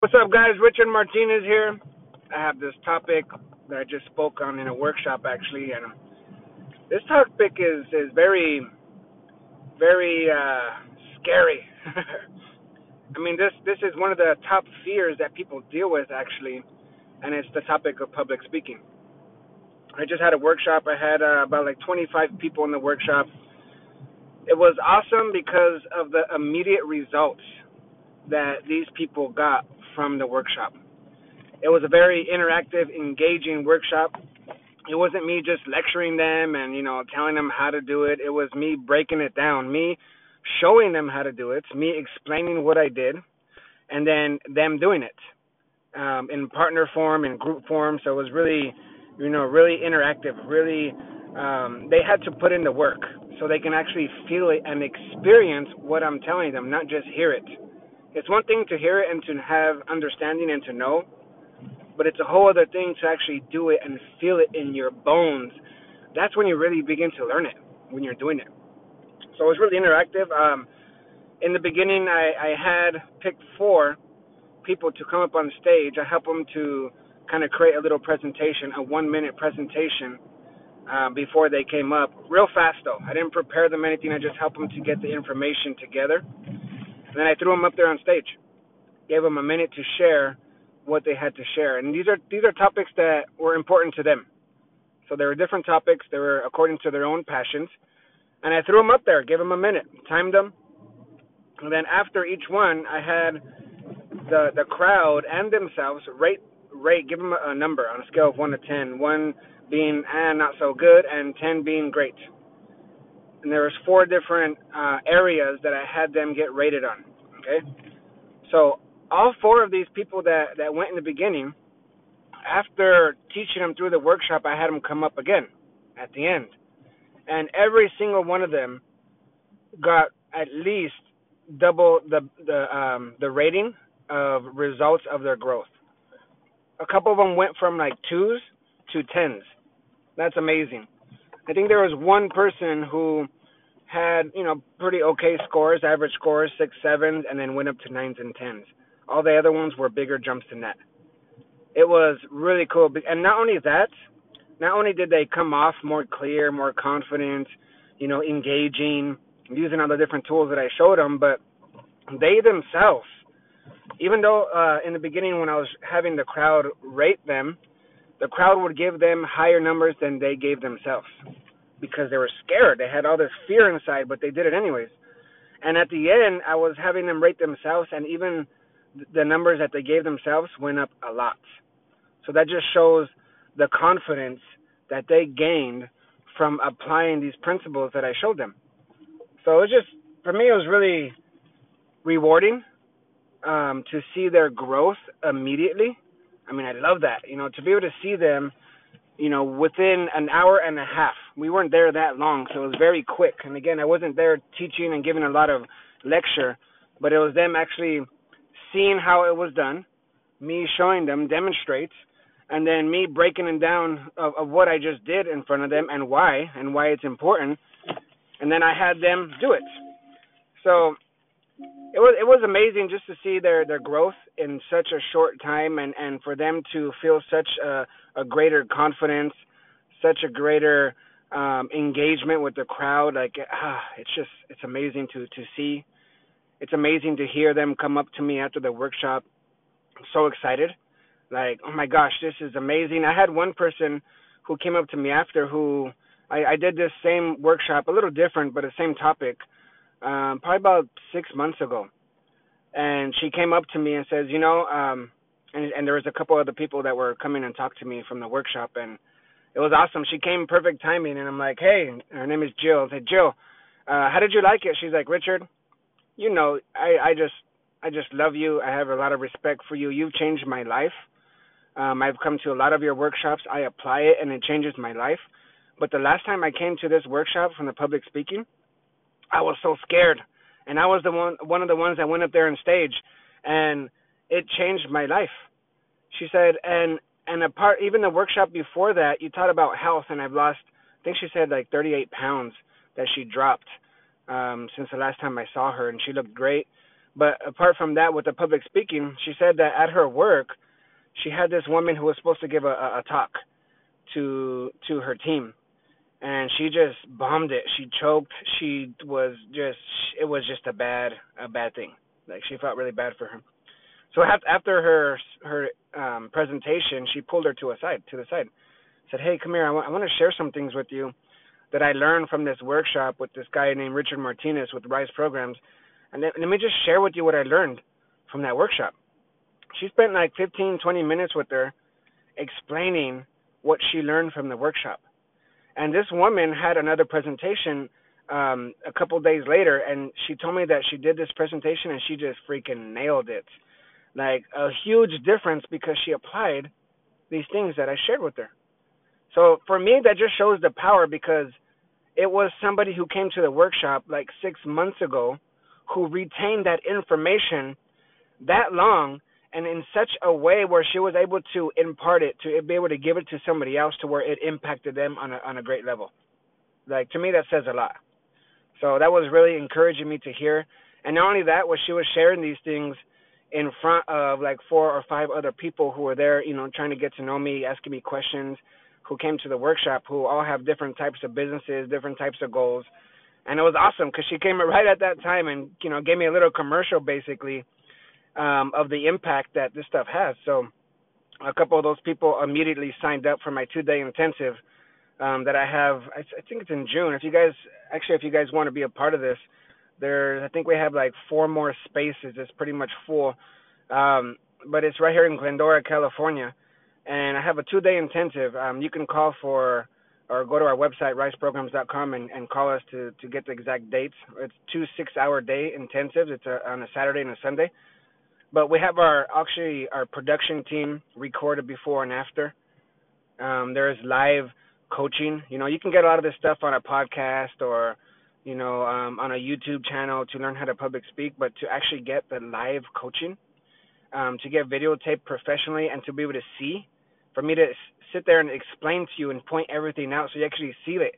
What's up, guys? Richard Martinez here. I have this topic that I just spoke on in a workshop, actually, and this topic is is very, very uh, scary. I mean, this this is one of the top fears that people deal with, actually, and it's the topic of public speaking. I just had a workshop. I had uh, about like 25 people in the workshop. It was awesome because of the immediate results that these people got from the workshop. It was a very interactive, engaging workshop. It wasn't me just lecturing them and, you know, telling them how to do it. It was me breaking it down, me showing them how to do it, me explaining what I did, and then them doing it um, in partner form, in group form. So it was really, you know, really interactive, really, um, they had to put in the work so they can actually feel it and experience what I'm telling them, not just hear it. It's one thing to hear it and to have understanding and to know, but it's a whole other thing to actually do it and feel it in your bones. That's when you really begin to learn it when you're doing it. So it was really interactive. Um, in the beginning, I, I had picked four people to come up on stage. I helped them to kind of create a little presentation, a one minute presentation uh, before they came up. Real fast though. I didn't prepare them anything. I just helped them to get the information together. And then I threw them up there on stage, gave them a minute to share what they had to share. And these are these are topics that were important to them. So there were different topics. They were according to their own passions. And I threw them up there, gave them a minute, timed them. And then after each one, I had the the crowd and themselves rate rate give them a number on a scale of one to ten. One being ah not so good, and ten being great and there was four different uh, areas that I had them get rated on. Okay, so all four of these people that that went in the beginning, after teaching them through the workshop, I had them come up again at the end, and every single one of them got at least double the the um, the rating of results of their growth. A couple of them went from like twos to tens. That's amazing. I think there was one person who had you know pretty okay scores, average scores, six sevens, and then went up to nines and tens. All the other ones were bigger jumps than that. It was really cool, and not only that, not only did they come off more clear, more confident, you know, engaging, using all the different tools that I showed them, but they themselves, even though uh, in the beginning when I was having the crowd rate them, the crowd would give them higher numbers than they gave themselves because they were scared. They had all this fear inside, but they did it anyways. And at the end, I was having them rate themselves, and even the numbers that they gave themselves went up a lot. So that just shows the confidence that they gained from applying these principles that I showed them. So it was just, for me, it was really rewarding um, to see their growth immediately. I mean, I love that, you know, to be able to see them you know, within an hour and a half. We weren't there that long, so it was very quick. And again, I wasn't there teaching and giving a lot of lecture, but it was them actually seeing how it was done, me showing them demonstrates, and then me breaking it down of, of what I just did in front of them and why and why it's important. And then I had them do it. So it was it was amazing just to see their their growth in such a short time and and for them to feel such a a greater confidence such a greater um engagement with the crowd like ah it's just it's amazing to to see. It's amazing to hear them come up to me after the workshop. I'm so excited. Like oh my gosh this is amazing. I had one person who came up to me after who i i did this same workshop a little different but the same topic um, probably about six months ago, and she came up to me and says, you know, um, and and there was a couple other people that were coming and talked to me from the workshop, and it was awesome. She came perfect timing, and I'm like, hey, her name is Jill. I said, Jill, uh, how did you like it? She's like, Richard, you know, I I just I just love you. I have a lot of respect for you. You've changed my life. Um, I've come to a lot of your workshops. I apply it, and it changes my life. But the last time I came to this workshop from the public speaking, I was so scared, and I was the one one of the ones that went up there on stage, and it changed my life. She said, and and a part even the workshop before that, you taught about health, and I've lost. I think she said like 38 pounds that she dropped um, since the last time I saw her, and she looked great. But apart from that, with the public speaking, she said that at her work, she had this woman who was supposed to give a, a, a talk to to her team, and she just bombed it. She choked. She was just it was just a bad a bad thing. Like she felt really bad for her. So after her her um, presentation, she pulled her to a side to the side, said, "Hey, come here. I want I want to share some things with you that I learned from this workshop with this guy named Richard Martinez with Rise Programs, and let, let me just share with you what I learned from that workshop." She spent like 15, 20 minutes with her, explaining what she learned from the workshop. And this woman had another presentation um, a couple days later, and she told me that she did this presentation and she just freaking nailed it. Like a huge difference because she applied these things that I shared with her. So for me, that just shows the power because it was somebody who came to the workshop like six months ago who retained that information that long and in such a way where she was able to impart it to be able to give it to somebody else to where it impacted them on a on a great level. Like to me that says a lot. So that was really encouraging me to hear. And not only that was she was sharing these things in front of like four or five other people who were there you know trying to get to know me asking me questions who came to the workshop who all have different types of businesses different types of goals and it was awesome because she came right at that time and you know gave me a little commercial basically um, of the impact that this stuff has. So a couple of those people immediately signed up for my two day intensive um, that I have. I, I think it's in June. If you guys actually, if you guys want to be a part of this, there I think we have like four more spaces. It's pretty much full, um, but it's right here in Glendora, California, and I have a two day intensive. Um, you can call for or go to our website riseprograms.com and, and call us to to get the exact dates. It's two six hour day intensives. It's a, on a Saturday and a Sunday. But we have our actually our production team recorded before and after. Um, there's live coaching. You know, you can get a lot of this stuff on a podcast or you know um, on a YouTube channel to learn how to public speak, but to actually get the live coaching, um, to get videotaped professionally and to be able to see, for me to sit there and explain to you and point everything out so you actually see it,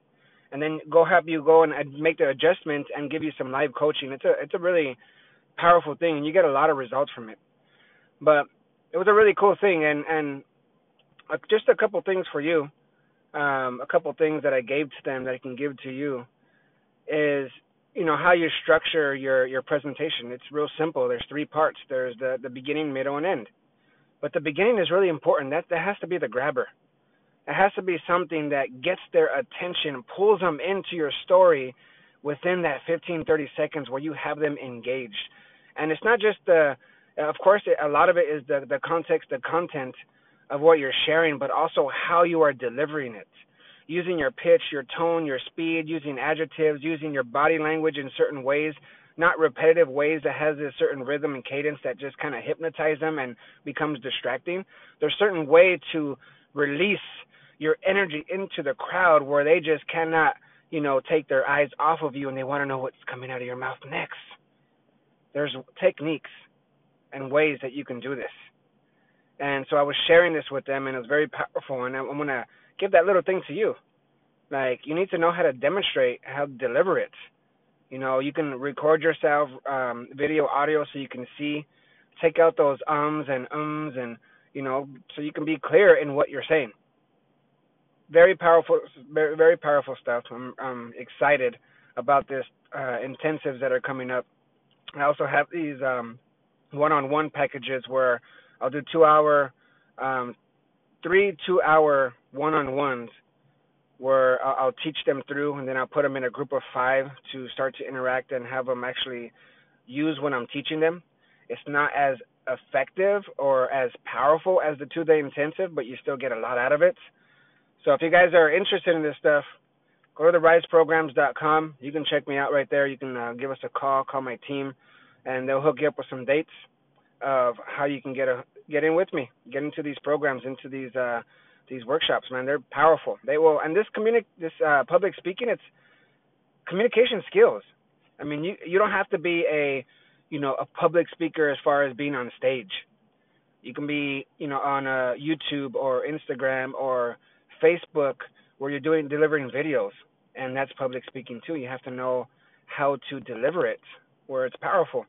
and then go help you go and make the adjustments and give you some live coaching. It's a it's a really powerful thing, and you get a lot of results from it. But it was a really cool thing, and and uh, just a couple things for you, um, a couple things that I gave to them that I can give to you is you know how you structure your your presentation. It's real simple. There's three parts. There's the the beginning, middle, and end. But the beginning is really important. That that has to be the grabber. It has to be something that gets their attention, pulls them into your story within that 15 30 seconds where you have them engaged and it's not just the of course a lot of it is the the context the content of what you're sharing but also how you are delivering it using your pitch your tone your speed using adjectives using your body language in certain ways not repetitive ways that has a certain rhythm and cadence that just kind of hypnotize them and becomes distracting there's certain way to release your energy into the crowd where they just cannot you know take their eyes off of you and they want to know what's coming out of your mouth next there's techniques and ways that you can do this. And so I was sharing this with them, and it was very powerful. And I'm going to give that little thing to you. Like, you need to know how to demonstrate how to deliver it. You know, you can record yourself, um, video, audio, so you can see. Take out those ums and ums, and you know, so you can be clear in what you're saying. Very powerful, very very powerful stuff. I'm, I'm excited about this uh, intensives that are coming up I also have these um, one-on-one packages where I'll do two-hour, um, three two-hour one-on-ones where I'll, teach them through, and then I'll put them in a group of five to start to interact and have them actually use when I'm teaching them. It's not as effective or as powerful as the two-day intensive, but you still get a lot out of it. So if you guys are interested in this stuff, go to the riseprograms.com. You can check me out right there. You can uh, give us a call, call my team, and they'll hook you up with some dates of how you can get a get in with me, get into these programs, into these uh, these workshops. Man, they're powerful. They will, and this communi- this uh, public speaking, it's communication skills. I mean, you you don't have to be a you know a public speaker as far as being on stage. You can be you know on uh, YouTube or Instagram or Facebook where you're doing delivering videos and that's public speaking too. You have to know how to deliver it where it's powerful.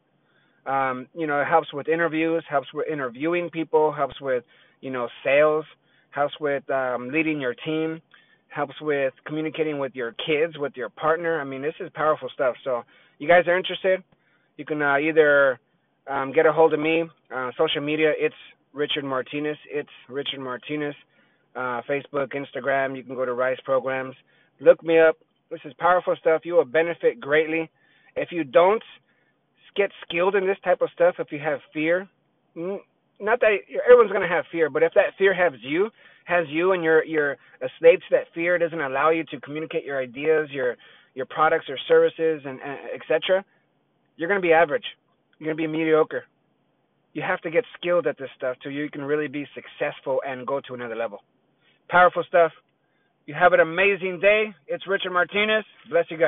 Um, you know, it helps with interviews, helps with interviewing people, helps with, you know, sales, helps with um, leading your team, helps with communicating with your kids, with your partner. I mean, this is powerful stuff. So, you guys are interested? You can uh, either um, get a hold of me, uh, social media. It's Richard Martinez. It's Richard Martinez. Uh, Facebook, Instagram. You can go to Rise Programs. Look me up. This is powerful stuff. You will benefit greatly. If you don't get skilled in this type of stuff, if you have fear, mm, not that everyone's going to have fear, but if that fear has you, has you, and you're you're a slave to that fear, it doesn't allow you to communicate your ideas, your your products or services, and, and etc. You're going to be average. You're going to be mediocre. You have to get skilled at this stuff so you can really be successful and go to another level. Powerful stuff. You have an amazing day. It's Richard Martinez. Bless you guys.